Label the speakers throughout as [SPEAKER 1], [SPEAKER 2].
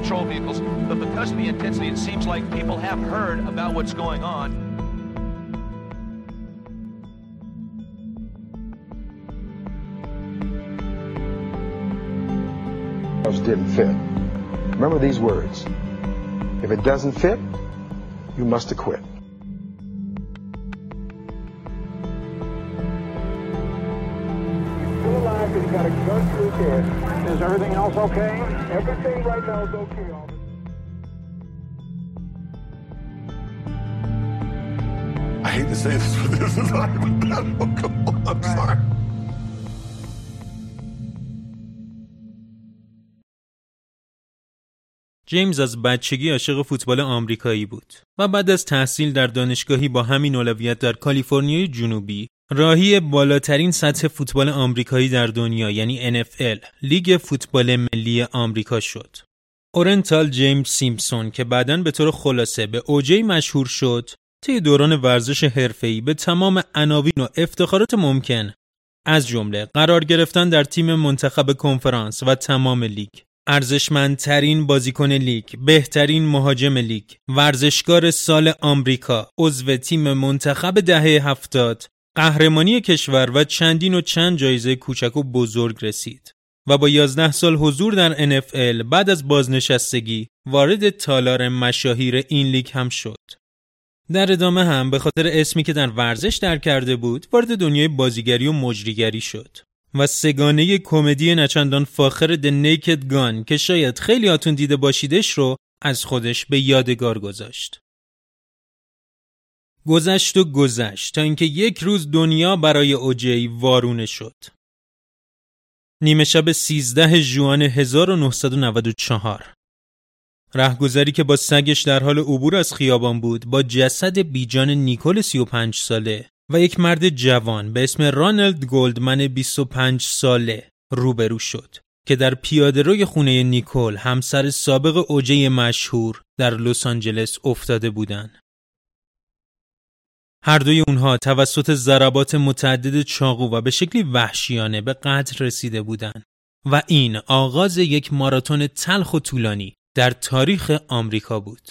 [SPEAKER 1] patrol vehicles, but because of the intensity, it seems like people have heard about what's going on.
[SPEAKER 2] didn't fit. Remember these words. If it doesn't fit, you must acquit.
[SPEAKER 3] I hate to say this, but this is not even bad. Oh, come on. I'm right. sorry.
[SPEAKER 4] جیمز از بچگی عاشق فوتبال آمریکایی بود و بعد از تحصیل در دانشگاهی با همین اولویت در کالیفرنیای جنوبی راهی بالاترین سطح فوتبال آمریکایی در دنیا یعنی NFL لیگ فوتبال ملی آمریکا شد. اورنتال جیمز سیمپسون که بعدا به طور خلاصه به اوجی مشهور شد طی دوران ورزش حرفه‌ای به تمام عناوین و افتخارات ممکن از جمله قرار گرفتن در تیم منتخب کنفرانس و تمام لیگ ارزشمندترین بازیکن لیگ، بهترین مهاجم لیگ، ورزشکار سال آمریکا، عضو تیم منتخب دهه هفتاد، قهرمانی کشور و چندین و چند جایزه کوچک و بزرگ رسید و با 11 سال حضور در NFL بعد از بازنشستگی وارد تالار مشاهیر این لیگ هم شد. در ادامه هم به خاطر اسمی که در ورزش در کرده بود وارد دنیای بازیگری و مجریگری شد. و سگانه کمدی نچندان فاخر د نیکد گان که شاید خیلی آتون دیده باشیدش رو از خودش به یادگار گذاشت. گذشت و گذشت تا اینکه یک روز دنیا برای اوجی وارونه شد. نیمه شب 13 ژوئن 1994 رهگذری که با سگش در حال عبور از خیابان بود با جسد بیجان نیکل 35 ساله و یک مرد جوان به اسم رانلد گلدمن 25 ساله روبرو شد که در پیاده روی خونه نیکول همسر سابق اوجه مشهور در لس آنجلس افتاده بودند. هر دوی اونها توسط ضربات متعدد چاقو و به شکلی وحشیانه به قتل رسیده بودند و این آغاز یک ماراتون تلخ و طولانی در تاریخ آمریکا بود.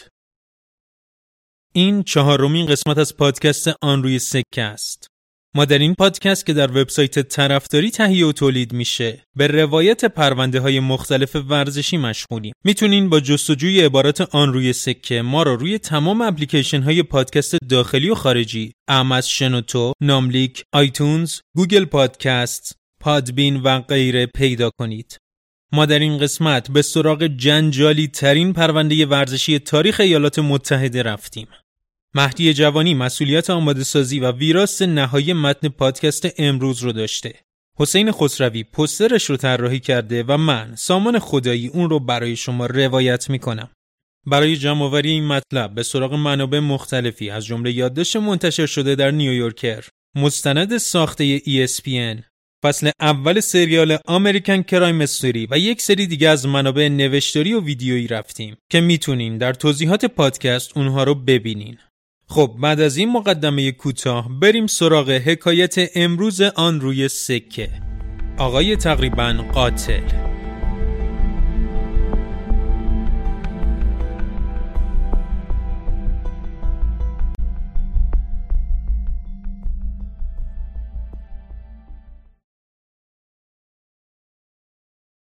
[SPEAKER 4] این چهارمین قسمت از پادکست آن روی سکه است. ما در این پادکست که در وبسایت طرفداری تهیه و تولید میشه به روایت پرونده های مختلف ورزشی مشغولیم می‌تونین با جستجوی عبارات آن روی سکه ما را روی تمام اپلیکیشن های پادکست داخلی و خارجی اعم از شنوتو، ناملیک، iTunes، Google Podcast، Podbean و غیره پیدا کنید ما در این قسمت به سراغ جنجالی ترین پرونده ورزشی تاریخ ایالات متحده رفتیم. مهدی جوانی مسئولیت آماده سازی و ویراست نهایی متن پادکست امروز رو داشته. حسین خسروی پسترش رو طراحی کرده و من سامان خدایی اون رو برای شما روایت می‌کنم. برای جمعآوری این مطلب به سراغ منابع مختلفی از جمله یادداشت منتشر شده در نیویورکر، مستند ساخته ESPN، فصل اول سریال امریکن کرایم استوری و یک سری دیگه از منابع نوشتاری و ویدیویی رفتیم که می‌تونین در توضیحات پادکست اونها رو ببینین. خب بعد از این مقدمه کوتاه بریم سراغ حکایت امروز آن روی سکه. آقای تقریبا قاتل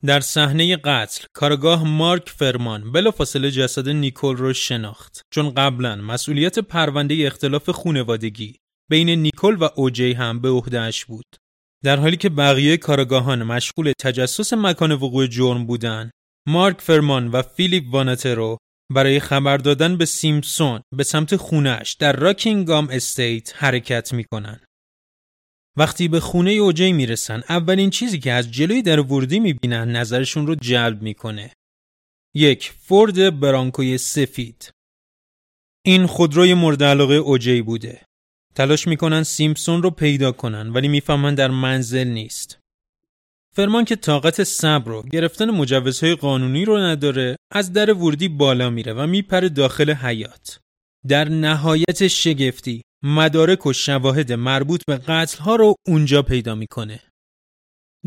[SPEAKER 4] در صحنه قتل کارآگاه مارک فرمان بلافاصله جسد نیکول رو شناخت چون قبلا مسئولیت پرونده اختلاف خونوادگی بین نیکول و اوجی هم به عهدهش بود در حالی که بقیه کارآگاهان مشغول تجسس مکان وقوع جرم بودند مارک فرمان و فیلیپ واناتر و برای خبر دادن به سیمپسون به سمت خونش در راکینگام Estate حرکت می‌کنن. وقتی به خونه اوجی می‌رسن اولین چیزی که از جلوی در ورودی می‌بینن نظرشون رو جلب می‌کنه. یک فورد برانکوی سفید این خودروی مورد علاقه اوجی بوده. تلاش می‌کنن سیمپسون رو پیدا کنن ولی می‌فهمن در منزل نیست. فرمان که طاقت صبر رو گرفتن مجوزهای قانونی رو نداره از در ورودی بالا میره و میپره داخل حیات. در نهایت شگفتی مدارک و شواهد مربوط به قتل ها رو اونجا پیدا می‌کنه.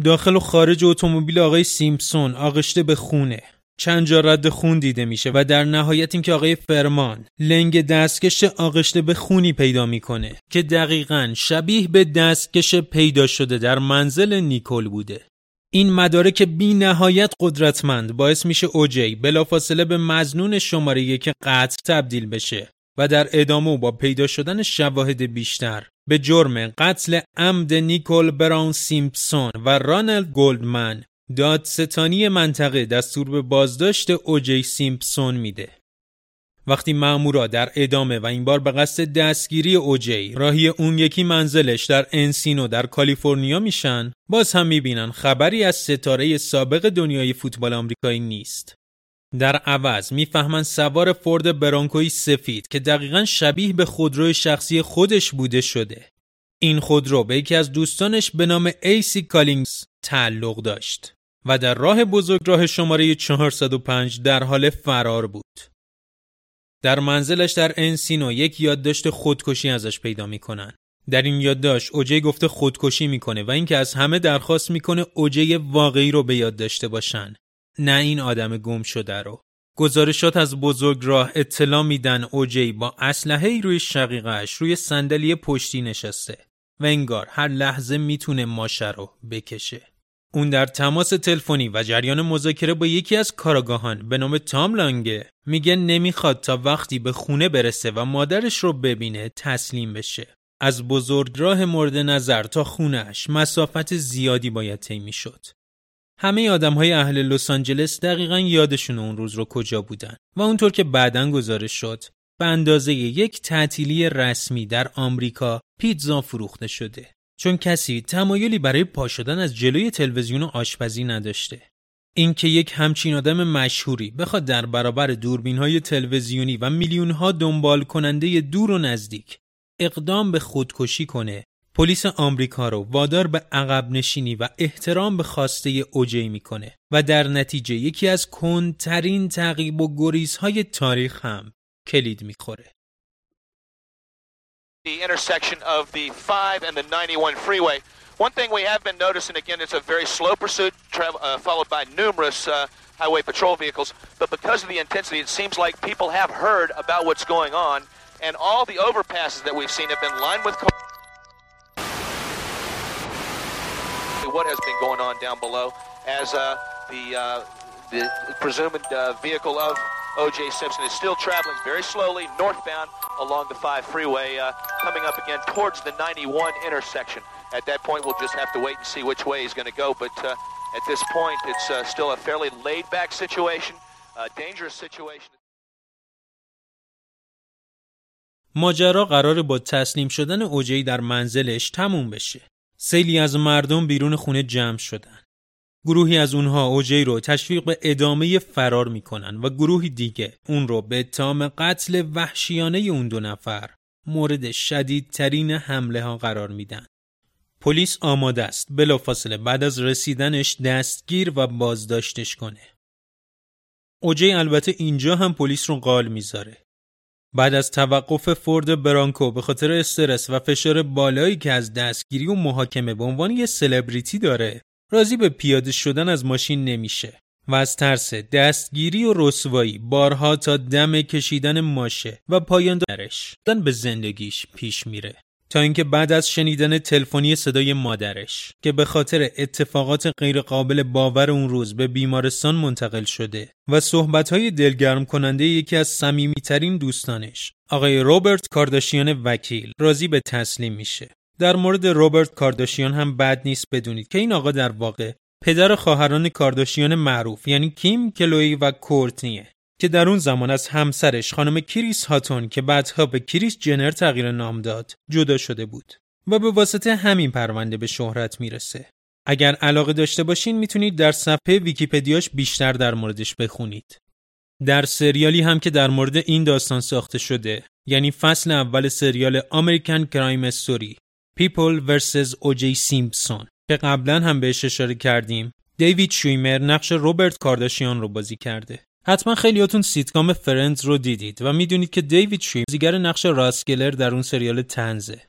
[SPEAKER 4] داخل و خارج اتومبیل آقای سیمپسون آغشته به خونه. چند جا رد خون دیده میشه و در نهایت اینکه آقای فرمان لنگ دستکش آغشته به خونی پیدا می‌کنه که دقیقا شبیه به دستکش پیدا شده در منزل نیکول بوده این مدارک بی نهایت قدرتمند باعث میشه اوجی بلافاصله به مزنون شماره یک قطع تبدیل بشه و در ادامه با پیدا شدن شواهد بیشتر به جرم قتل عمد نیکول براون سیمپسون و رانلد گلدمن دادستانی منطقه دستور به بازداشت اوجی سیمپسون میده. وقتی مامورا در ادامه و این بار به قصد دستگیری اوجی راهی اون یکی منزلش در انسینو در کالیفرنیا میشن باز هم می‌بینن خبری از ستاره سابق دنیای فوتبال آمریکایی نیست در عوض می‌فهمن سوار فورد برانکوی سفید که دقیقا شبیه به خودروی شخصی خودش بوده شده این خودرو به یکی از دوستانش به نام ای‌سی کالینگز تعلق داشت و در راه بزرگراه شماره 405 در حال فرار بود در منزلش در انسینو یک یادداشت خودکشی ازش پیدا می‌کنن. در این یادداشت اوجی گفته خودکشی می‌کنه و اینکه از همه درخواست می‌کنه اوجی واقعی رو به یاد داشته باشن. نه این آدم گم شده رو. گزارشات از بزرگراه اطلاع میدن اوجی با اسلحه روی شقیقش روی صندلی پشتی نشسته و انگار هر لحظه می‌تونه ماشه رو بکشه. اون در تماس تلفنی و جریان مذاکره با یکی از کاراگاهان به نام تام لانگه میگه نمی‌خواد تا وقتی به خونه برسه و مادرش رو ببینه تسلیم بشه. از بزرگراه مورد نظر تا خونهش مسافت زیادی باید طی می‌شد. همه آدم های اهل لس آنجلس دقیقا یادشون اون روز رو کجا بودن و اونطور که بعدا گزارش شد به اندازه یک تعطیلی رسمی در آمریکا پیتزا فروخته شده. چون کسی تمایلی برای پا شدن از جلوی تلویزیون و آشپزی نداشته. اینکه یک همچین آدم مشهوری بخواد در برابر دوربین های تلویزیونی و میلیون ها دنبال کننده دور و نزدیک اقدام به خودکشی کنه پلیس آمریکا رو وادار به عقب نشینی و احترام به خواسته اوجی می‌کنه و در نتیجه یکی از کنترین تعقیب و گریزهای تاریخ هم کلید می‌خوره.
[SPEAKER 1] the intersection of the 5 and the 91 freeway. One thing we have been noticing, again, it's a very slow pursuit uh, followed by numerous uh, highway patrol vehicles, but because of the intensity, it seems like people have heard about what's going on, and all the overpasses that we've seen have been lined with cars. What has been going on down below as uh, the, uh, the presumed uh, vehicle of O.J. Simpson is still traveling very slowly northbound along the 5 freeway, uh, coming up again towards the 91 intersection. At that point, we'll just have to wait and see which way he's going to go. But uh, at this point, it's uh, still a fairly laid-back situation, a dangerous situation.
[SPEAKER 4] ماجرا قرار با تسلیم شدن اوجی در منزلش تموم بشه. سیلی از مردم بیرون خونه جمع شدن. گروهی از اونها اوجی رو تشویق به ادامه فرار می‌کنن و گروهی دیگه اون رو به اتهام قتل وحشیانه اون دو نفر مورد شدیدترین حمله ها قرار میدن. پلیس آماده است بلافاصله بعد از رسیدنش دستگیر و بازداشتش کنه. اوجی البته اینجا هم پلیس رو قال می‌ذاره. بعد از توقف فورد برانکو به خاطر استرس و فشار بالایی که از دستگیری و محاکمه به عنوان یه سلبریتی داره راضی به پیاده شدن از ماشین نمیشه و از ترس دستگیری و رسوایی بارها تا دم کشیدن ماشه و پایان دارش به زندگیش پیش میره. تا اینکه بعد از شنیدن تلفنی صدای مادرش که به خاطر اتفاقات غیرقابل باور اون روز به بیمارستان منتقل شده و صحبتهای دلگرم کننده یکی از صمیمیترین دوستانش آقای روبرت کارداشیان وکیل راضی به تسلیم میشه. در مورد روبرت کارداشیان هم بد نیست بدونید که این آقا در واقع پدر خواهران کارداشیان معروف یعنی کیم کلوی و کورتنیه. که در اون زمان از همسرش خانم کریس هاتون که بعدها به کریس جنر تغییر نام داد جدا شده بود و به واسطه همین پرونده به شهرت می‌رسه. اگر علاقه داشته باشین می‌تونید در صفحه ویکیپدیاش بیشتر در موردش بخونید. در سریالی هم که در مورد این داستان ساخته شده یعنی فصل اول سریال American Crime Story People vs. O.J. Simpson که قبلا هم بهش اشاره کردیم دیوید شویمر نقش روبرت کارداشیان رو بازی کرده حتما خیلیاتون sitcom Friends رو دیدید و می‌دونید که دیوید شویمر بازیگر نقش راس گلر در اون سریال طنزه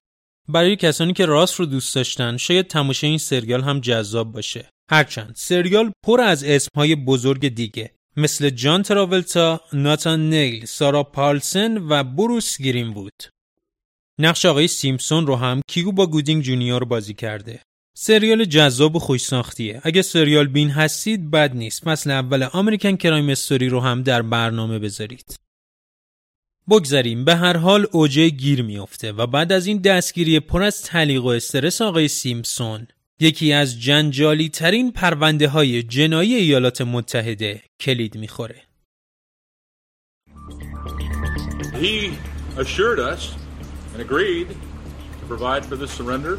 [SPEAKER 4] برای کسانی که راس رو دوست داشتن شاید تماشای این سریال هم جذاب باشه هرچند سریال پر از اسمهای بزرگ دیگه مثل جان تراولتا، ناتان لین، سارا پالسن و بروس گرین بود. نقش آقای سیمپسون رو هم کیوبا گودینگ جونیور بازی کرده. سریال جذاب و خوش ساختیه. اگه سریال بین هستید بد نیست. فصل اول American Crime Story رو هم در برنامه بذارید. بگذریم به هر حال اوجی گیر میافته و بعد از این دستگیری پر از تعلیق و استرس آقای سیمپسون یکی از جنجالی ترین پرونده های جنایی ایالات متحده کلید می‌خوره.
[SPEAKER 5] He assured us and agreed to provide for this surrender,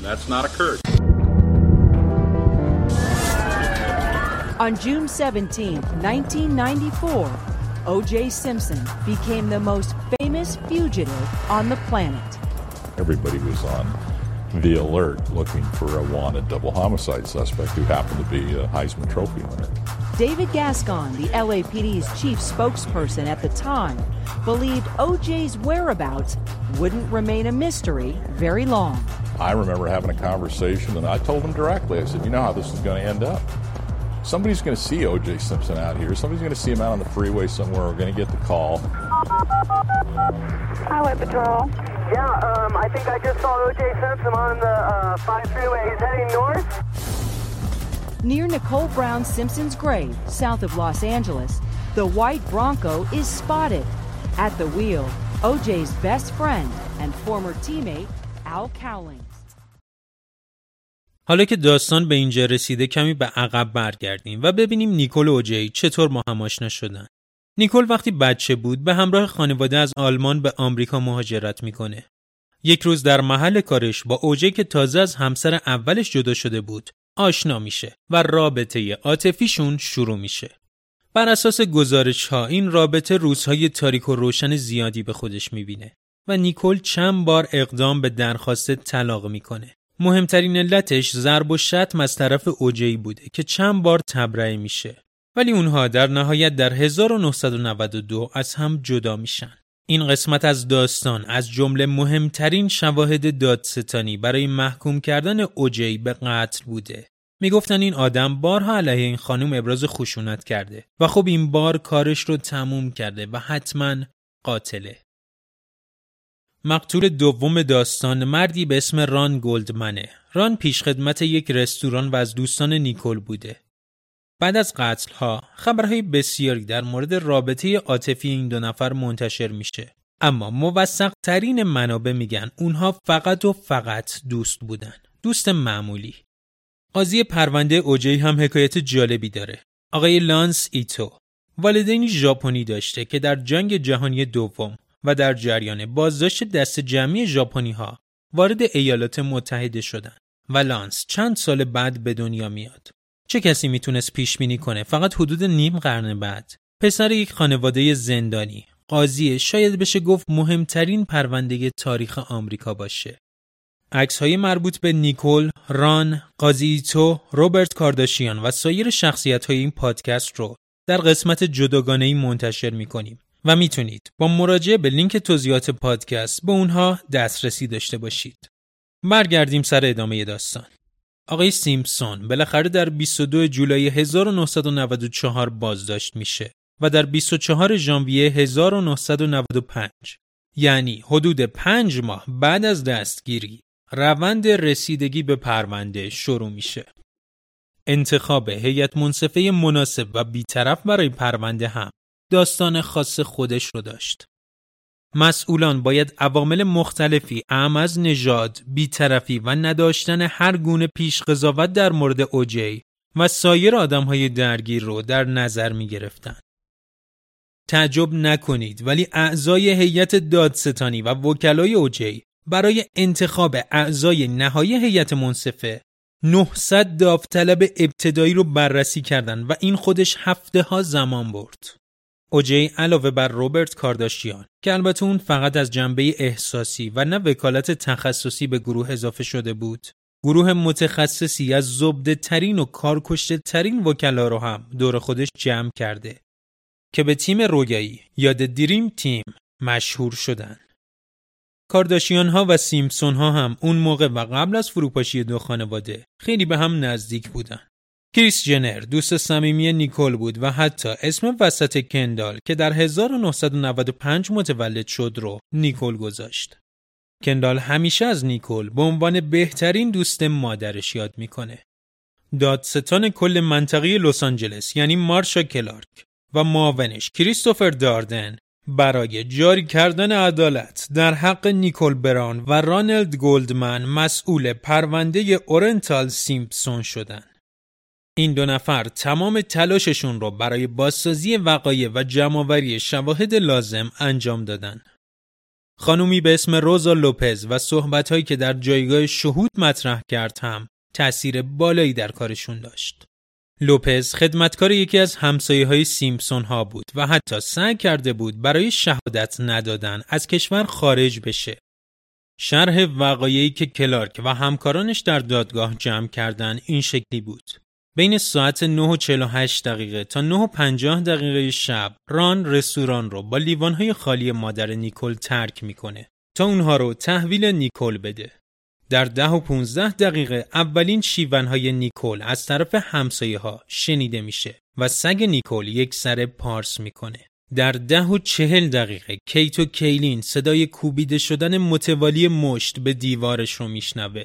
[SPEAKER 5] and that's not occurred.
[SPEAKER 6] On June 17, 1994, O.J. Simpson became the most famous fugitive on the planet.
[SPEAKER 3] Everybody was on the alert looking for a wanted double homicide suspect who happened to be a Heisman Trophy winner.
[SPEAKER 6] David Gascon, the LAPD's chief spokesperson at the time, believed OJ's whereabouts wouldn't remain a mystery very long.
[SPEAKER 3] I remember having a conversation and I told him directly, I said, you know how this is going to end up. Somebody's going to see O.J. Simpson out here. Somebody's going to see him out on the freeway somewhere. We're going to get the call.
[SPEAKER 7] Highway Patrol. Yeah, um, I think I just saw O.J. Simpson on the uh, 5 freeway. He's heading north.
[SPEAKER 6] Near Nicole Brown Simpson's grave, south of Los Angeles, the white Bronco is spotted. At the wheel, OJ's best friend and former teammate, Al Cowling.
[SPEAKER 4] حالا که داستان به اینجا رسیده کمی به عقب برگردیم و ببینیم نیکول و اوجی چطور با هم آشنا شدن. نیکول وقتی بچه بود به همراه خانواده از آلمان به آمریکا مهاجرت می‌کنه. یک روز در محل کارش با اوجی که تازه از همسر اولش جدا شده بود آشنا میشه و رابطه عاطفیشون شروع میشه. بر اساس گزارش ها این رابطه روزهای تاریک و روشن زیادی به خودش می‌بینه و نیکول چند بار اقدام به درخواست طلاق می‌کنه. مهمترین علتش ضرب و شتم از طرف اوجی بوده که چند بار تبرئه میشه ولی اونها در نهایت در 1992 از هم جدا میشن این قسمت از داستان از جمله مهمترین شواهد دادستانی برای محکوم کردن اوجی به قتل بوده می‌گفتن این آدم بارها علیه این خانم ابراز خشونت کرده و خب این بار کارش رو تموم کرده و حتما قاتله مقتول دوم داستان مردی به اسم ران گلدمنه. ران پیشخدمت یک رستوران و از دوستان نیکول بوده. بعد از قتل ها خبرهای بسیاری در مورد رابطه عاطفی این دو نفر منتشر میشه. اما موثق ترین منابع میگن اونها فقط و فقط دوست بودن. دوست معمولی. قاضی پرونده اوجی هم حکایت جالبی داره. آقای لانس ایتو والدینی ژاپنی داشته که در جنگ جهانی دوم و در جریان بازداشت دست جمعی ژاپنی ها وارد ایالات متحده شدند و لانس چند سال بعد به دنیا میاد. چه کسی می‌تونست پیش بینی کنه فقط حدود نیم قرن بعد پسر یک خانواده زندانی قاضی شاید بشه گفت مهمترین پرونده تاریخ آمریکا باشه. عکس های مربوط به نیکول، ران، قاضی تو، روبرت کارداشیان و سایر شخصیت های این پادکست رو در قسمت جداگانه ای منتشر می‌کنیم و می‌تونید با مراجعه به لینک توضیحات پادکست به اونها دسترسی داشته باشید. برگردیم سر ادامه داستان. آقای سیمپسون بالاخره در 22 جولای 1994 بازداشت میشه و در 24 ژانویه 1995 یعنی حدود پنج ماه بعد از دستگیری روند رسیدگی به پرونده شروع میشه. انتخاب هیئت منصفه مناسب و بیطرف برای پرونده هم داستان خاص خودش رو داشت. مسئولان باید عوامل مختلفی اعم از نژاد، بیطرفی و نداشتن هر گونه پیش قضاوت در مورد اوجی و سایر های درگیر رو در نظر می گرفتن. تعجب نکنید ولی اعضای هیئت دادستانی و وکلای اوجی برای انتخاب اعضای نهایی هیئت منصفه 900 داوطلب ابتدایی رو بررسی کردند و این خودش هفته ها زمان برد. اوجی علاوه بر روبرت کارداشیان که البته اون فقط از جنبه احساسی و نه وکالت تخصصی به گروه اضافه شده بود. گروه متخصصی از زبده ترین و کارکشته ترین وکلا رو هم دور خودش جمع کرده که به تیم روگایی یاد دریم تیم مشهور شدن. کارداشیان ها و سیمپسون ها هم اون موقع و قبل از فروپاشی دو خانواده خیلی به هم نزدیک بودن. کریس جنر دوست صمیمی نیکول بود و حتی اسم وسط کندال که در 1995 متولد شد رو نیکول گذاشت. کندال همیشه از نیکول به عنوان بهترین دوست مادرش یاد می‌کنه. دادستان کل منطقه لس آنجلس یعنی مارشا کلارک و معاونش کریستوفر داردن برای جاری کردن عدالت در حق نیکول بران و رانلد گلدمن مسئول پرونده اورنتال سیمپسون شدند. این دو نفر تمام تلاششون رو برای بازسازی وقایع و جمعآوری شواهد لازم انجام دادن. خانومی به اسم روزا لوپز و صحبتهایی که در جایگاه شهود مطرح کرد هم تأثیر بالایی در کارشون داشت. لوپز خدمتکار یکی از همسایه های سیمپسون ها بود و حتی سعی کرده بود برای شهادت ندادن از کشور خارج بشه. شرح وقایعی که کلارک و همکارانش در دادگاه جمع کردن این شکلی بود. بین ساعت 9 و 48 دقیقه تا 9 و 50 دقیقه شب ران رستوران رو با لیوانهای خالی مادر نیکل ترک می‌کنه تا اونها رو تحویل نیکل بده. در 10 و 15 دقیقه اولین شیونهای نیکل از طرف همسایه ها شنیده میشه و سگ نیکل یک سر پارس می‌کنه. در ده و چهل دقیقه کیت و کیلین صدای کوبیده شدن متوالی مشت به دیوارش رو میشنوه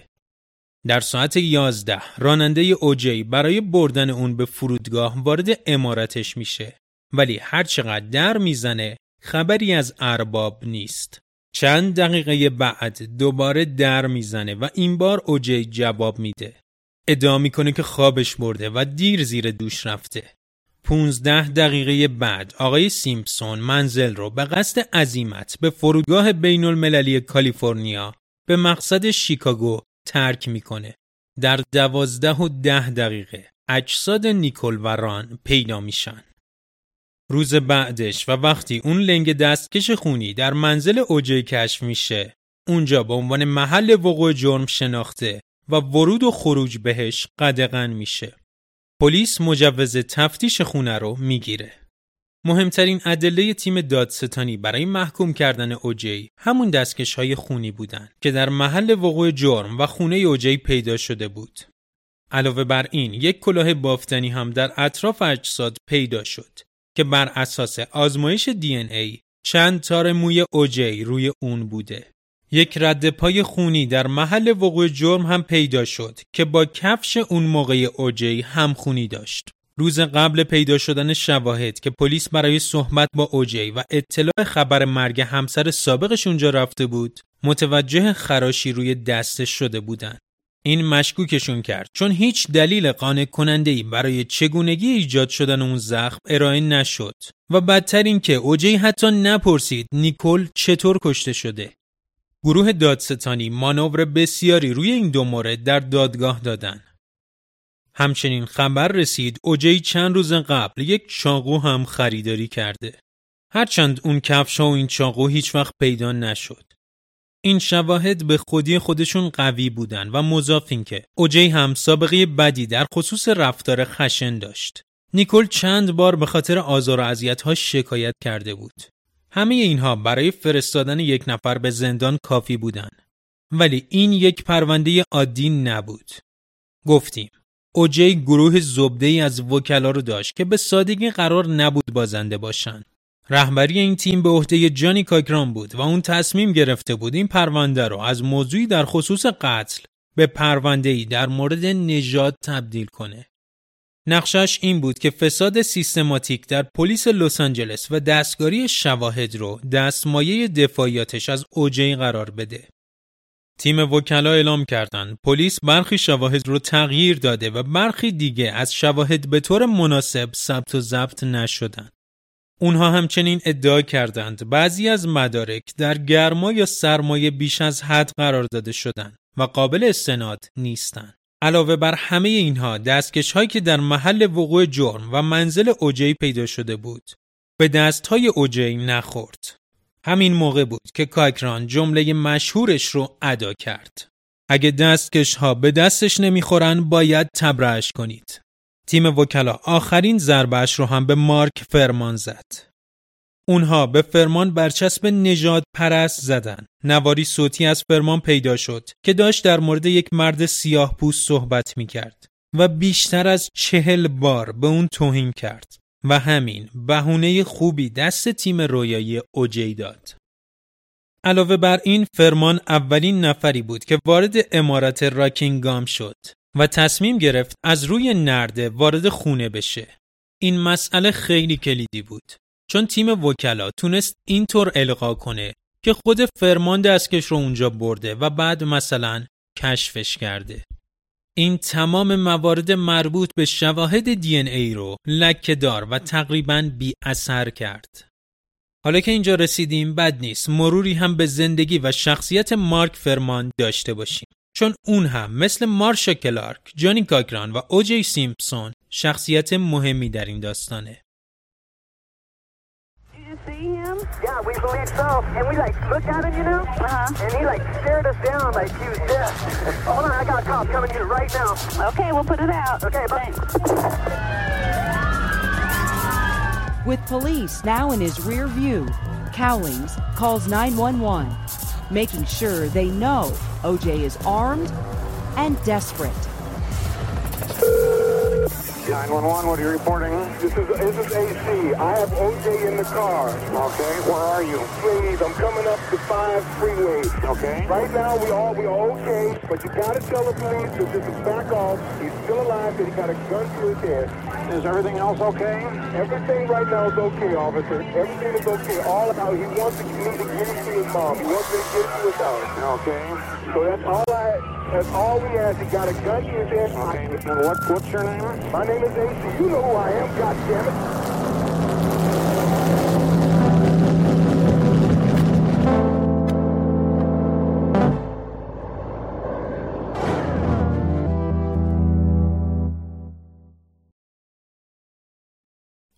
[SPEAKER 4] در ساعت 11 راننده اوجی برای بردن اون به فرودگاه وارد امارتش میشه ولی هر چقدر در می‌زنه خبری از ارباب نیست. چند دقیقه بعد دوباره در می‌زنه و این بار اوجی جواب میده. ادعا می‌کنه که خوابش برده و دیر زیر دوش رفته. 15 دقیقه بعد آقای سیمپسون منزل رو به قصد عزیمت به فرودگاه بین المللی کالیفرنیا به مقصد شیکاگو ترک می‌کنه. در دوازده و ده دقیقه اجساد نیکل و ران پیدا میشن. روز بعدش و وقتی اون لنگ دستکش خونی در منزل اوجی کشف میشه اونجا به عنوان محل وقوع جرم شناخته و ورود و خروج بهش قدغن میشه. پلیس مجوز تفتیش خونه رو می‌گیره. مهمترین ادله تیم دادستانی برای محکوم کردن اوجی همون دستکش های خونی بودند که در محل وقوع جرم و خونه اوجی پیدا شده بود. علاوه بر این یک کلاه بافتنی هم در اطراف اجساد پیدا شد که بر اساس آزمایش دی ای چند تار موی اوجی روی اون بوده. یک رد پای خونی در محل وقوع جرم هم پیدا شد که با کفش اون موقع اوجی هم خونی داشت. روز قبل پیدا شدن شواهد که پلیس برای صحبت با اوجی و اطلاع خبر مرگ همسر سابقش اونجا رفته بود متوجه خراشی روی دستش شده بودند. این مشکوکشون کرد چون هیچ دلیل قانع کننده ای برای چگونگی ایجاد شدن اون زخم ارائه نشد و بدتر این که اوجی حتی نپرسید نیکل چطور کشته شده. گروه دادستانی مانور بسیاری روی این دو مورد در دادگاه دادن همچنین خبر رسید اوجی چند روز قبل یک چاقو هم خریداری کرده. هرچند اون کفش و این چاقو هیچ وقت پیدا نشد. این شواهد به خودی خودشون قوی بودن و مضاف که اوجی هم سابقه بدی در خصوص رفتار خشن داشت. نیکل چند بار به خاطر آزار و ها شکایت کرده بود. همه اینها برای فرستادن یک نفر به زندان کافی بودن. ولی این یک پرونده عادی نبود. گفتیم اوجی گروه زبده ای از وکلا رو داشت که به سادگی قرار نبود بازنده باشن. رهبری این تیم به عهده جانی کاکران بود و اون تصمیم گرفته بود این پرونده رو از موضوعی در خصوص قتل به پرونده ای در مورد نژاد تبدیل کنه. نقشش این بود که فساد سیستماتیک در پلیس لس آنجلس و دستگاری شواهد رو دستمایه دفاعیاتش از اوجی قرار بده. تیم وکلا اعلام کردند پلیس برخی شواهد رو تغییر داده و برخی دیگه از شواهد به طور مناسب ثبت و ضبط نشدند. اونها همچنین ادعا کردند بعضی از مدارک در گرما یا سرمایه بیش از حد قرار داده شدند و قابل استناد نیستند. علاوه بر همه اینها دستکش هایی که در محل وقوع جرم و منزل اوجی پیدا شده بود به دست های اوجی نخورد. همین موقع بود که کاکران جمله مشهورش رو ادا کرد. اگه دستکش ها به دستش نمی‌خورن باید تبرش کنید. تیم وکلا آخرین ضربهش رو هم به مارک فرمان زد. اونها به فرمان برچسب نجات پرست زدن. نواری صوتی از فرمان پیدا شد که داشت در مورد یک مرد سیاه پوست صحبت می کرد. و بیشتر از چهل بار به اون توهین کرد و همین بهونه خوبی دست تیم رویایی اوجی داد. علاوه بر این فرمان اولین نفری بود که وارد امارت راکینگام شد و تصمیم گرفت از روی نرده وارد خونه بشه. این مسئله خیلی کلیدی بود چون تیم وکلا تونست اینطور القا کنه که خود فرمان دستکش رو اونجا برده و بعد مثلا کشفش کرده. این تمام موارد مربوط به شواهد دی ای رو لکه دار و تقریبا بی اثر کرد. حالا که اینجا رسیدیم بد نیست مروری هم به زندگی و شخصیت مارک فرمان داشته باشیم. چون اون هم مثل مارشا کلارک، جانی کاگران و اوجی سیمپسون شخصیت مهمی در این داستانه.
[SPEAKER 7] Yeah, we believe so. And we like looked at him, you know? Uh-huh. And he like stared us down like he was dead. Hold on, I got a cop coming here right now.
[SPEAKER 8] Okay, we'll put it out.
[SPEAKER 7] Okay, bye.
[SPEAKER 6] With police now in his rear view, Cowlings calls 911, making sure they know OJ is armed and desperate.
[SPEAKER 2] 911, what are you reporting?
[SPEAKER 9] This is this is AC. I have OJ in the car.
[SPEAKER 2] Okay, where are you?
[SPEAKER 9] Please, I'm coming up the five freeway.
[SPEAKER 2] Okay.
[SPEAKER 9] Right now, we all we are okay, but you gotta tell the police to just back off. He's still alive, but he got a gun to his head.
[SPEAKER 2] Is everything else okay?
[SPEAKER 9] Everything right now is okay, officer. Everything is okay. All out. He wants to me to get it to his mom. He wants me to get it to his house.
[SPEAKER 2] Okay.
[SPEAKER 9] So that's all That's all we ask. He got a gun to his head.
[SPEAKER 2] Okay. And what, what's your name?
[SPEAKER 9] My name is AC. You know who I am. God damn it.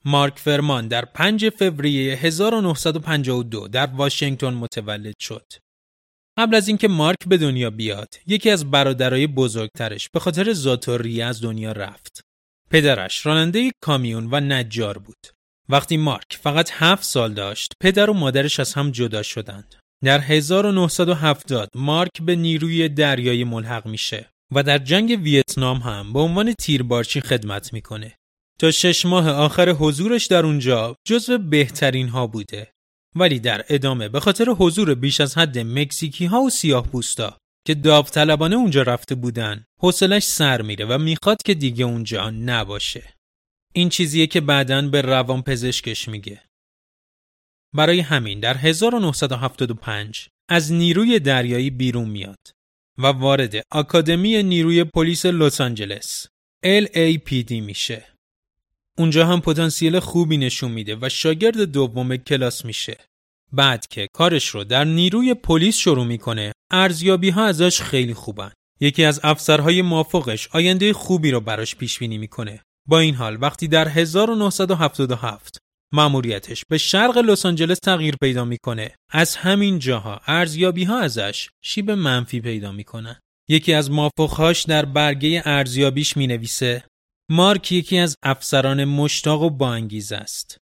[SPEAKER 4] مارک فرمان در 5 فوریه 1952 در واشنگتن متولد شد. قبل از اینکه مارک به دنیا بیاد، یکی از برادرای بزرگترش به خاطر ذاتوریه از دنیا رفت. پدرش راننده کامیون و نجار بود. وقتی مارک فقط هفت سال داشت، پدر و مادرش از هم جدا شدند. در 1970 مارک به نیروی دریایی ملحق میشه و در جنگ ویتنام هم به عنوان تیربارچی خدمت می‌کنه. تا شش ماه آخر حضورش در اونجا جزو بهترین ها بوده. ولی در ادامه به خاطر حضور بیش از حد مکزیکی ها و سیاه پوستا که داوطلبانه اونجا رفته بودن حوصلش سر میره و می‌خواد که دیگه اونجا نباشه. این چیزیه که بعدا به روان پزشکش میگه. برای همین در 1975 از نیروی دریایی بیرون میاد و وارد آکادمی نیروی پلیس لس آنجلس LAPD میشه. اونجا هم پتانسیل خوبی نشون میده و شاگرد دوم کلاس میشه. بعد که کارش رو در نیروی پلیس شروع می‌کنه، ارزیابی ها ازش خیلی خوبن. یکی از افسرهای موافقش آینده خوبی رو براش پیش بینی می‌کنه. با این حال وقتی در 1977 مأموریتش به شرق لس آنجلس تغییر پیدا می‌کنه از همین جاها ارزیابی ها ازش شیب منفی پیدا می‌کنن یکی از موافقهاش در برگه ارزیابیش می نویسه مارک یکی از افسران مشتاق و باانگیزه است.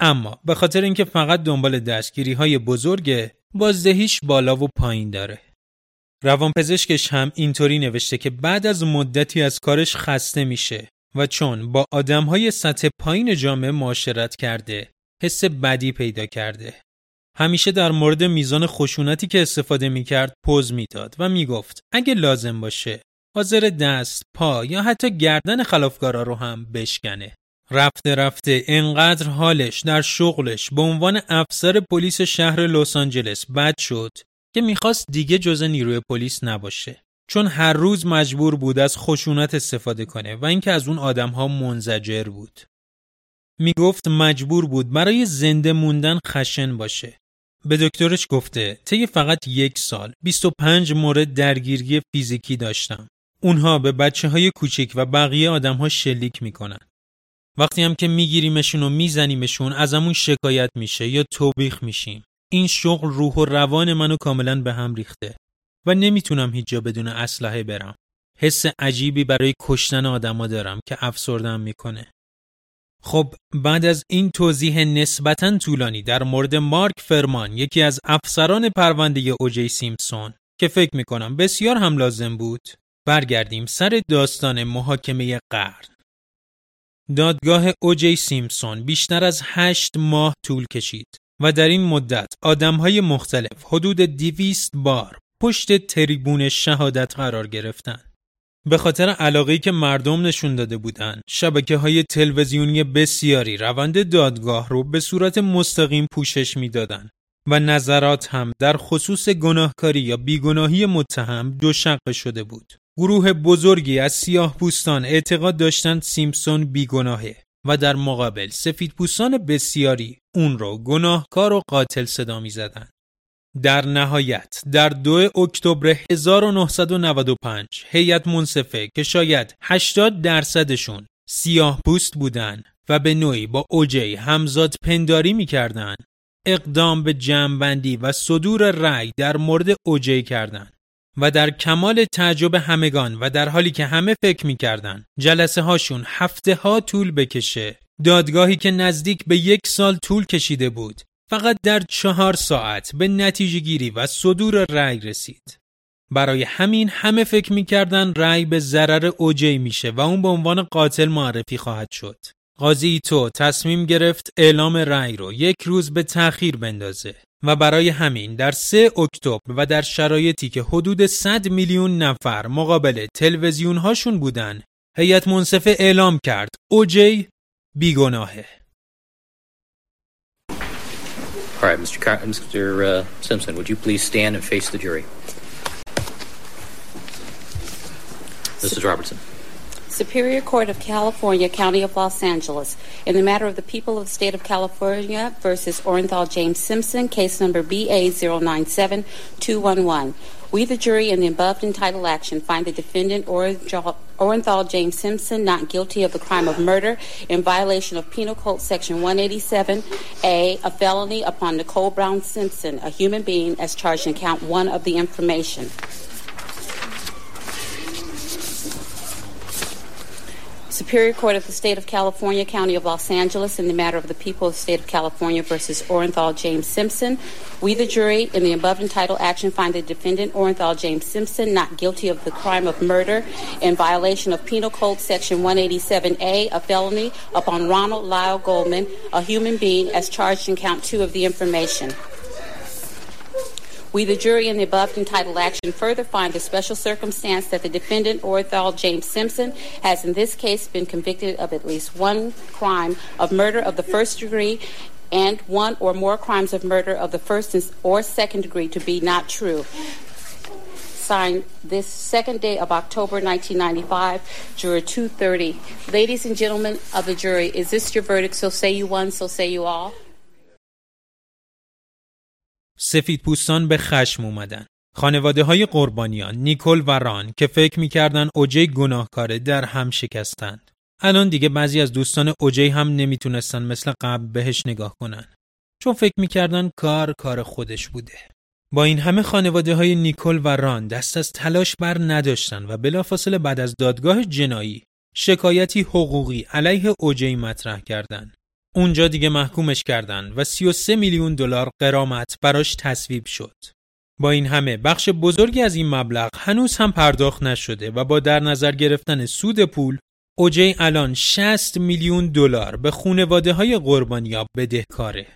[SPEAKER 4] اما به خاطر اینکه فقط دنبال دستگیری های بزرگه بازدهیش بالا و پایین داره. روانپزشکش هم اینطوری نوشته که بعد از مدتی از کارش خسته میشه و چون با آدمهای سطح پایین جامعه معاشرت کرده حس بدی پیدا کرده. همیشه در مورد میزان خشونتی که استفاده می‌کرد پوز می‌داد و می‌گفت اگه لازم باشه حاضر دست، پا یا حتی گردن خلافکارا رو هم بشکنه. رفته رفته انقدر حالش در شغلش به عنوان افسر پلیس شهر لس آنجلس بد شد که می‌خواست دیگه جز نیروی پلیس نباشه. چون هر روز مجبور بود از خشونت استفاده کنه و اینکه از اون آدمها منزجر بود. می‌گفت مجبور بود برای زنده موندن خشن باشه. به دکترش گفته طی فقط یک سال 25 مورد درگیری فیزیکی داشتم. اونها به بچه های کوچک و بقیه آدم ها شلیک می‌کنن. وقتی هم که میگیریمشون و میزنیمشون ازمون شکایت میشه یا توبیخ میشیم. این شغل روح و روان منو کاملا به هم ریخته و نمی‌تونم هیچ جا بدون اسلحه برم. حس عجیبی برای کشتن آدما دارم که افسردم می‌کنه. خب بعد از این توضیح نسبتا طولانی در مورد مارک فرمان یکی از افسران پرونده اوجی سیمپسون که فکر می‌کنم بسیار هم لازم بود برگردیم سر داستان محاکمه قرن. دادگاه اوجی سیمپسون بیشتر از هشت ماه طول کشید و در این مدت آدمهای مختلف حدود دیویست بار پشت تریبون شهادت قرار گرفتند. به خاطر علاقه‌ای که مردم نشون داده بودند، شبکه های تلویزیونی بسیاری روند دادگاه رو به صورت مستقیم پوشش می‌دادند و نظرات هم در خصوص گناهکاری یا بیگناهی متهم دو شقه شده بود. گروه بزرگی از سیاه پوستان اعتقاد داشتند سیمپسون بیگناهه و در مقابل سفید پوستان بسیاری اون رو گناهکار و قاتل صدا می زدن. در نهایت در 2 اکتبر 1995 هیئت منصفه که شاید 80 درصدشون سیاه پوست بودن و به نوعی با اوجی همزاد پنداری می‌کردن اقدام به جمعبندی و صدور رأی در مورد اوجی کردند و در کمال تعجب همگان و در حالی که همه فکر می‌کردن جلسه هاشون هفته ها طول بکشه. دادگاهی که نزدیک به یک سال طول کشیده بود فقط در چهار ساعت به نتیجه گیری و صدور رأی رسید. برای همین همه فکر می‌کردن رأی به ضرر اوجی میشه و اون به عنوان قاتل معرفی خواهد شد. قاضی تو تصمیم گرفت اعلام رأی رو یک روز به تأخیر بندازه و برای همین در 3 اکتبر و در شرایطی که حدود 100 میلیون نفر مقابل تلویزیون هاشون بودن هیئت منصفه اعلام کرد اوجی بیگناهه
[SPEAKER 8] All right, Mr. Car- Mr. Uh, Simpson, would you please stand and face the jury? Mrs. Robertson.
[SPEAKER 10] Superior Court of California, County of Los Angeles, in the matter of the people of the state of California versus Orenthal James Simpson, case number BA097211. We, the jury, in the above entitled action, find the defendant Orenthal James Simpson not guilty of the crime of murder in violation of Penal Code Section 187A, a felony upon Nicole Brown Simpson, a human being, as charged in count one of the information. Superior Court of the State of California, County of Los Angeles, in the matter of the people of the State of California versus Orenthal James Simpson. We, the jury, in the above entitled action, find the defendant Orenthal James Simpson not guilty of the crime of murder in violation of Penal Code Section 187A, a felony upon Ronald Lyle Goldman, a human being, as charged in count two of the information. We, the jury, in the above entitled action, further find the special circumstance that the defendant, Orthal James Simpson, has in this case been convicted of at least one crime of murder of the first degree and one or more crimes of murder of the first or second degree to be not true. Signed this second day of October 1995, Juror 230. Ladies and gentlemen of the jury, is this your verdict? So say you won, so say you all.
[SPEAKER 4] سفید پوستان به خشم اومدن. خانواده های قربانیان نیکل و ران که فکر می‌کردن اوجی گناهکاره در هم شکستند. الان دیگه بعضی از دوستان اوجی هم نمی‌تونستن مثل قبل بهش نگاه کنن. چون فکر می‌کردن کار کار خودش بوده. با این همه خانواده های نیکل و ران دست از تلاش بر نداشتن و بلافاصله بعد از دادگاه جنایی شکایتی حقوقی علیه اوجی مطرح کردند. اونجا دیگه محکومش کردن و 33 میلیون دلار قرامت براش تصویب شد. با این همه بخش بزرگی از این مبلغ هنوز هم پرداخت نشده و با در نظر گرفتن سود پول اوجی الان 60 میلیون دلار به خونواده های قربانیاب بدهکاره.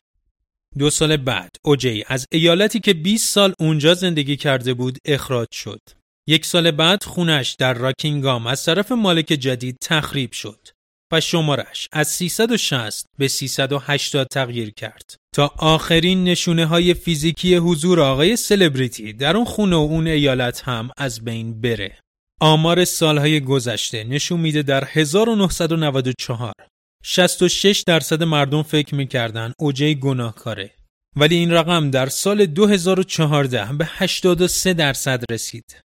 [SPEAKER 4] دو سال بعد اوجی از ایالتی که 20 سال اونجا زندگی کرده بود اخراج شد. یک سال بعد خونش در راکینگام از طرف مالک جدید تخریب شد. و شمارش از 360 به 380 تغییر کرد تا آخرین نشونه های فیزیکی حضور آقای سلبریتی در اون خونه و اون ایالت هم از بین بره. آمار سالهای گذشته نشون میده در 1994 66 درصد مردم فکر می‌کردن اوجی گناهکاره ولی این رقم در سال 2014 به 83 درصد رسید.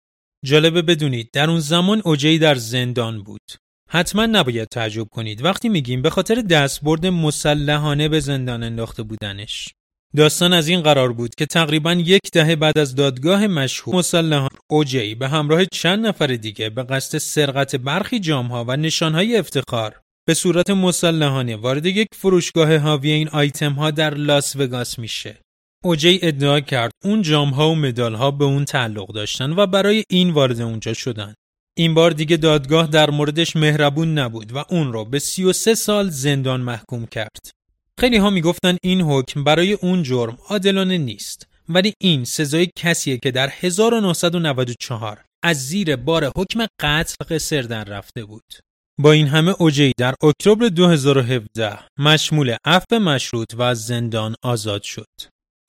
[SPEAKER 4] جالبه بدونید در اون زمان اوجی در زندان بود حتما نباید تعجب کنید وقتی میگیم به خاطر دستبرد مسلحانه به زندان انداخته بودنش داستان از این قرار بود که تقریبا یک دهه بعد از دادگاه مشهور مسلحان اوجی به همراه چند نفر دیگه به قصد سرقت برخی جامها و نشانهای افتخار به صورت مسلحانه وارد یک فروشگاه حاوی این آیتم ها در لاس وگاس میشه. اوجی ادعا کرد اون جامها و مدال ها به اون تعلق داشتن و برای این وارد اونجا شدن. این بار دیگه دادگاه در موردش مهربون نبود و اون رو به 33 سال زندان محکوم کرد. خیلی ها می‌گفتن این حکم برای اون جرم عادلانه نیست ولی این سزای کسیه که در 1994 از زیر بار حکم قتل قصر در رفته بود. با این همه اوجی در اکتبر 2017 مشمول عفو مشروط و زندان آزاد شد.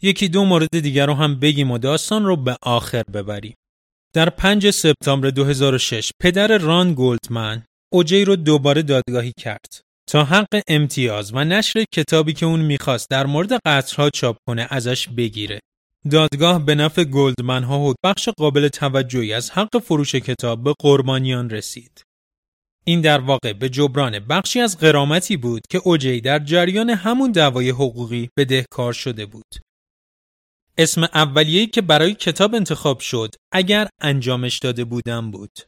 [SPEAKER 4] یکی دو مورد دیگر رو هم بگیم و داستان رو به آخر ببریم. در 5 سپتامبر 2006 پدر ران گولدمن اوجی رو دوباره دادگاهی کرد تا حق امتیاز و نشر کتابی که اون می‌خواست در مورد قطرها چاپ کنه ازش بگیره. دادگاه به نفع گلدمن ها بخش قابل توجهی از حق فروش کتاب به قربانیان رسید. این در واقع به جبران بخشی از قرامتی بود که اوجی در جریان همون دعوای حقوقی بدهکار شده بود. اسم اولیه‌ای که برای کتاب انتخاب شد اگر انجامش داده بودم بود.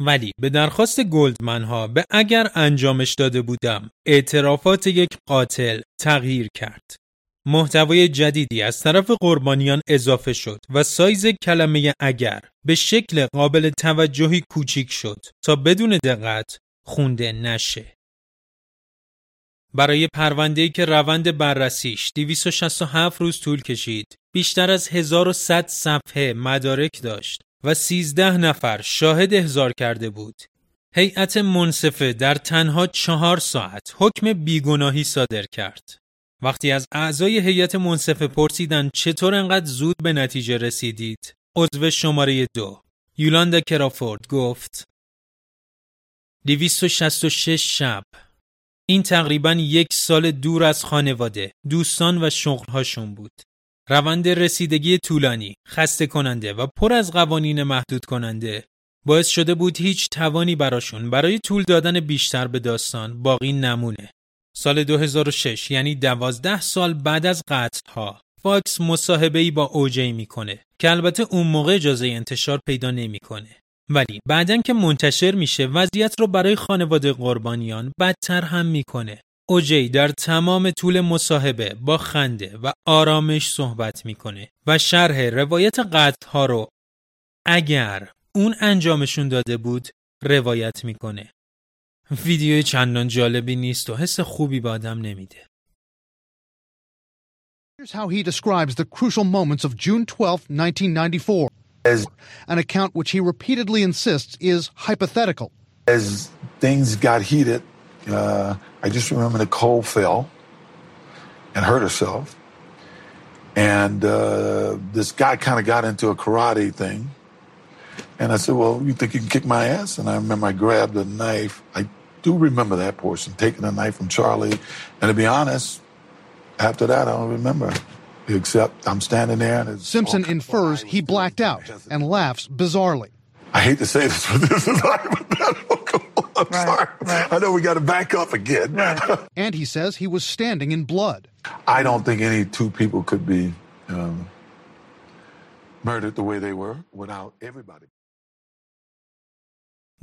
[SPEAKER 4] ولی به درخواست گلدمن ها به اگر انجامش داده بودم اعترافات یک قاتل تغییر کرد. محتوای جدیدی از طرف قربانیان اضافه شد و سایز کلمه اگر به شکل قابل توجهی کوچیک شد تا بدون دقت خونده نشه. برای پرونده‌ای که روند بررسیش 267 روز طول کشید، بیشتر از 1100 صفحه مدارک داشت و 13 نفر شاهد احضار کرده بود. هیئت منصفه در تنها چهار ساعت حکم بیگناهی صادر کرد. وقتی از اعضای هیئت منصفه پرسیدن چطور انقدر زود به نتیجه رسیدید، عضو شماره دو یولاندا کرافورد گفت 266 شب این تقریبا یک سال دور از خانواده، دوستان و شغلهاشون بود. روند رسیدگی طولانی، خسته کننده و پر از قوانین محدود کننده باعث شده بود هیچ توانی براشون برای طول دادن بیشتر به داستان باقی نمونه. سال 2006 یعنی دوازده سال بعد از قتل ها فاکس مصاحبه ای با اوجی می‌کنه که البته اون موقع اجازه انتشار پیدا نمی‌کنه. ولی بعدن که منتشر میشه وضعیت رو برای خانواده قربانیان بدتر هم می‌کنه. اوجی در تمام طول مصاحبه با خنده و آرامش صحبت می‌کنه و شرح روایت قتل ها رو اگر اون انجامشون داده بود روایت می‌کنه. ویدیوی چندان جالبی نیست و حس خوبی به آدم نمیده.
[SPEAKER 11] Here's how he describes the crucial moments of June 12, 1994.
[SPEAKER 12] As,
[SPEAKER 11] an account which he repeatedly insists is hypothetical.
[SPEAKER 12] As things got heated, uh, I just remember Nicole fell and hurt herself. And uh, this guy kind of got into a karate thing. And I said, Well, you think you can kick my ass? And I remember I grabbed a knife. I do remember that portion, taking a knife from Charlie. And to be honest, after that, I don't remember. Except I'm standing there and
[SPEAKER 11] Simpson infers he blacked out and laughs bizarrely.
[SPEAKER 12] I hate to say this, but this is hypothetical. I'm
[SPEAKER 11] Right,
[SPEAKER 12] sorry.
[SPEAKER 11] right.
[SPEAKER 12] I know we got to back up again.
[SPEAKER 11] And he says he was standing in blood.
[SPEAKER 12] I don't think any two people could be um, murdered the way they were without everybody.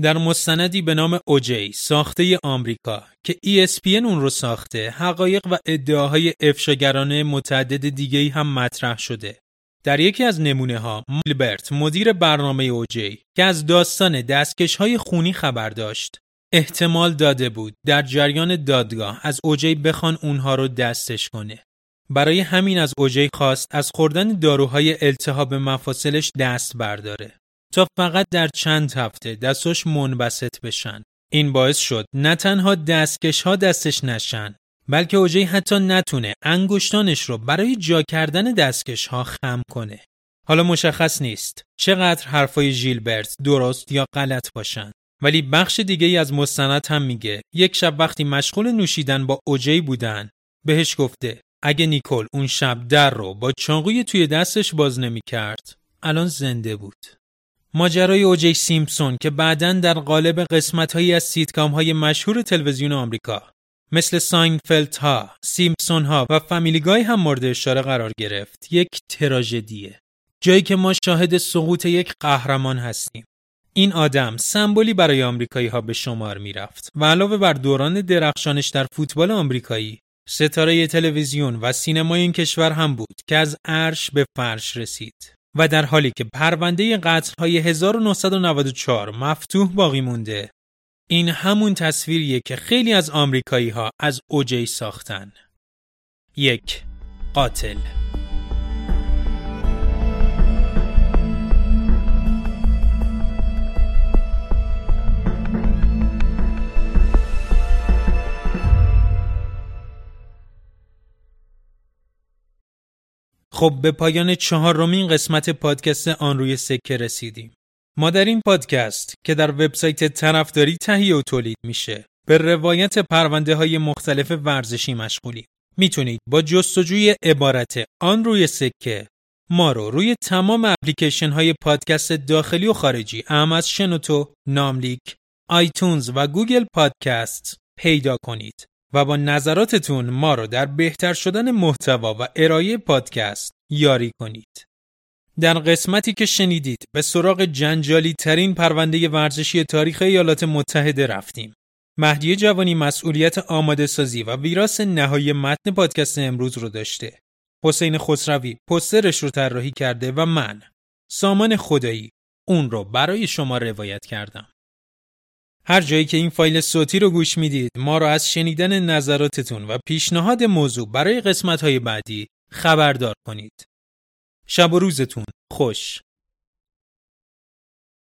[SPEAKER 4] در مستندی به نام اوجی ساخته آمریکا که ESPN اون رو ساخته حقایق و ادعاهای افشاگرانه متعدد دیگه‌ای هم مطرح شده. در یکی از نمونه ها مالبرت مدیر برنامه اوجی که از داستان دستکش های خونی خبر داشت احتمال داده بود در جریان دادگاه از اوجی بخوان اونها رو دستش کنه. برای همین از اوجی خواست از خوردن داروهای التهاب مفاصلش دست برداره. تا فقط در چند هفته دستش منبسط بشن. این باعث شد نه تنها دستکش ها دستش نشن بلکه اوجی حتی نتونه انگشتانش رو برای جا کردن دستکش ها خم کنه. حالا مشخص نیست چقدر حرفای ژیلبرت درست یا غلط باشن. ولی بخش دیگه ای از مستند هم میگه یک شب وقتی مشغول نوشیدن با اوجی بودن بهش گفته اگه نیکل اون شب در رو با چاقوی توی دستش باز نمی کرد الان زنده بود. ماجرای اوجی سیمپسون که بعدا در قالب قسمت از سیتکام های مشهور تلویزیون آمریکا مثل ساینفلد ها، سیمپسون ها و Family Guy هم مورد اشاره قرار گرفت یک تراژدیه. جایی که ما شاهد سقوط یک قهرمان هستیم. این آدم سمبولی برای آمریکایی ها به شمار می‌رفت و علاوه بر دوران درخشانش در فوتبال آمریکایی ستاره تلویزیون و سینمای این کشور هم بود که از عرش به فرش رسید. و در حالی که پرونده قتل‌های 1994 مفتوح باقی مونده این همون تصویریه که خیلی از آمریکایی ها از اوجی ساختن. یک قاتل. خب به پایان چهارمین قسمت پادکست آن روی سکه رسیدیم. ما در این پادکست که در وبسایت طرفداری تهیه و تولید میشه به روایت پرونده های مختلف ورزشی مشغولیم. می‌تونید با جستجوی عبارت آن روی سکه ما رو روی تمام اپلیکیشن های پادکست داخلی و خارجی اعم از شنوتو، ناملیک، iTunes و گوگل پادکست پیدا کنید و با نظراتتون ما رو در بهتر شدن محتوا و ارائه پادکست یاری کنید. در قسمتی که شنیدید به سراغ جنجالی ترین پرونده ورزشی تاریخ ایالات متحده رفتیم. مهدی جوانی مسئولیت آماده سازی و ویراس نهایی متن پادکست امروز رو داشته. حسین خسروی پسترش رو طراحی کرده و من سامان خدایی اون رو برای شما روایت کردم. هر جایی که این فایل صوتی رو گوش می‌دید ما رو از شنیدن نظراتتون و پیشنهاد موضوع برای قسمت های بعدی خبردار کنید. شب و روزتون خوش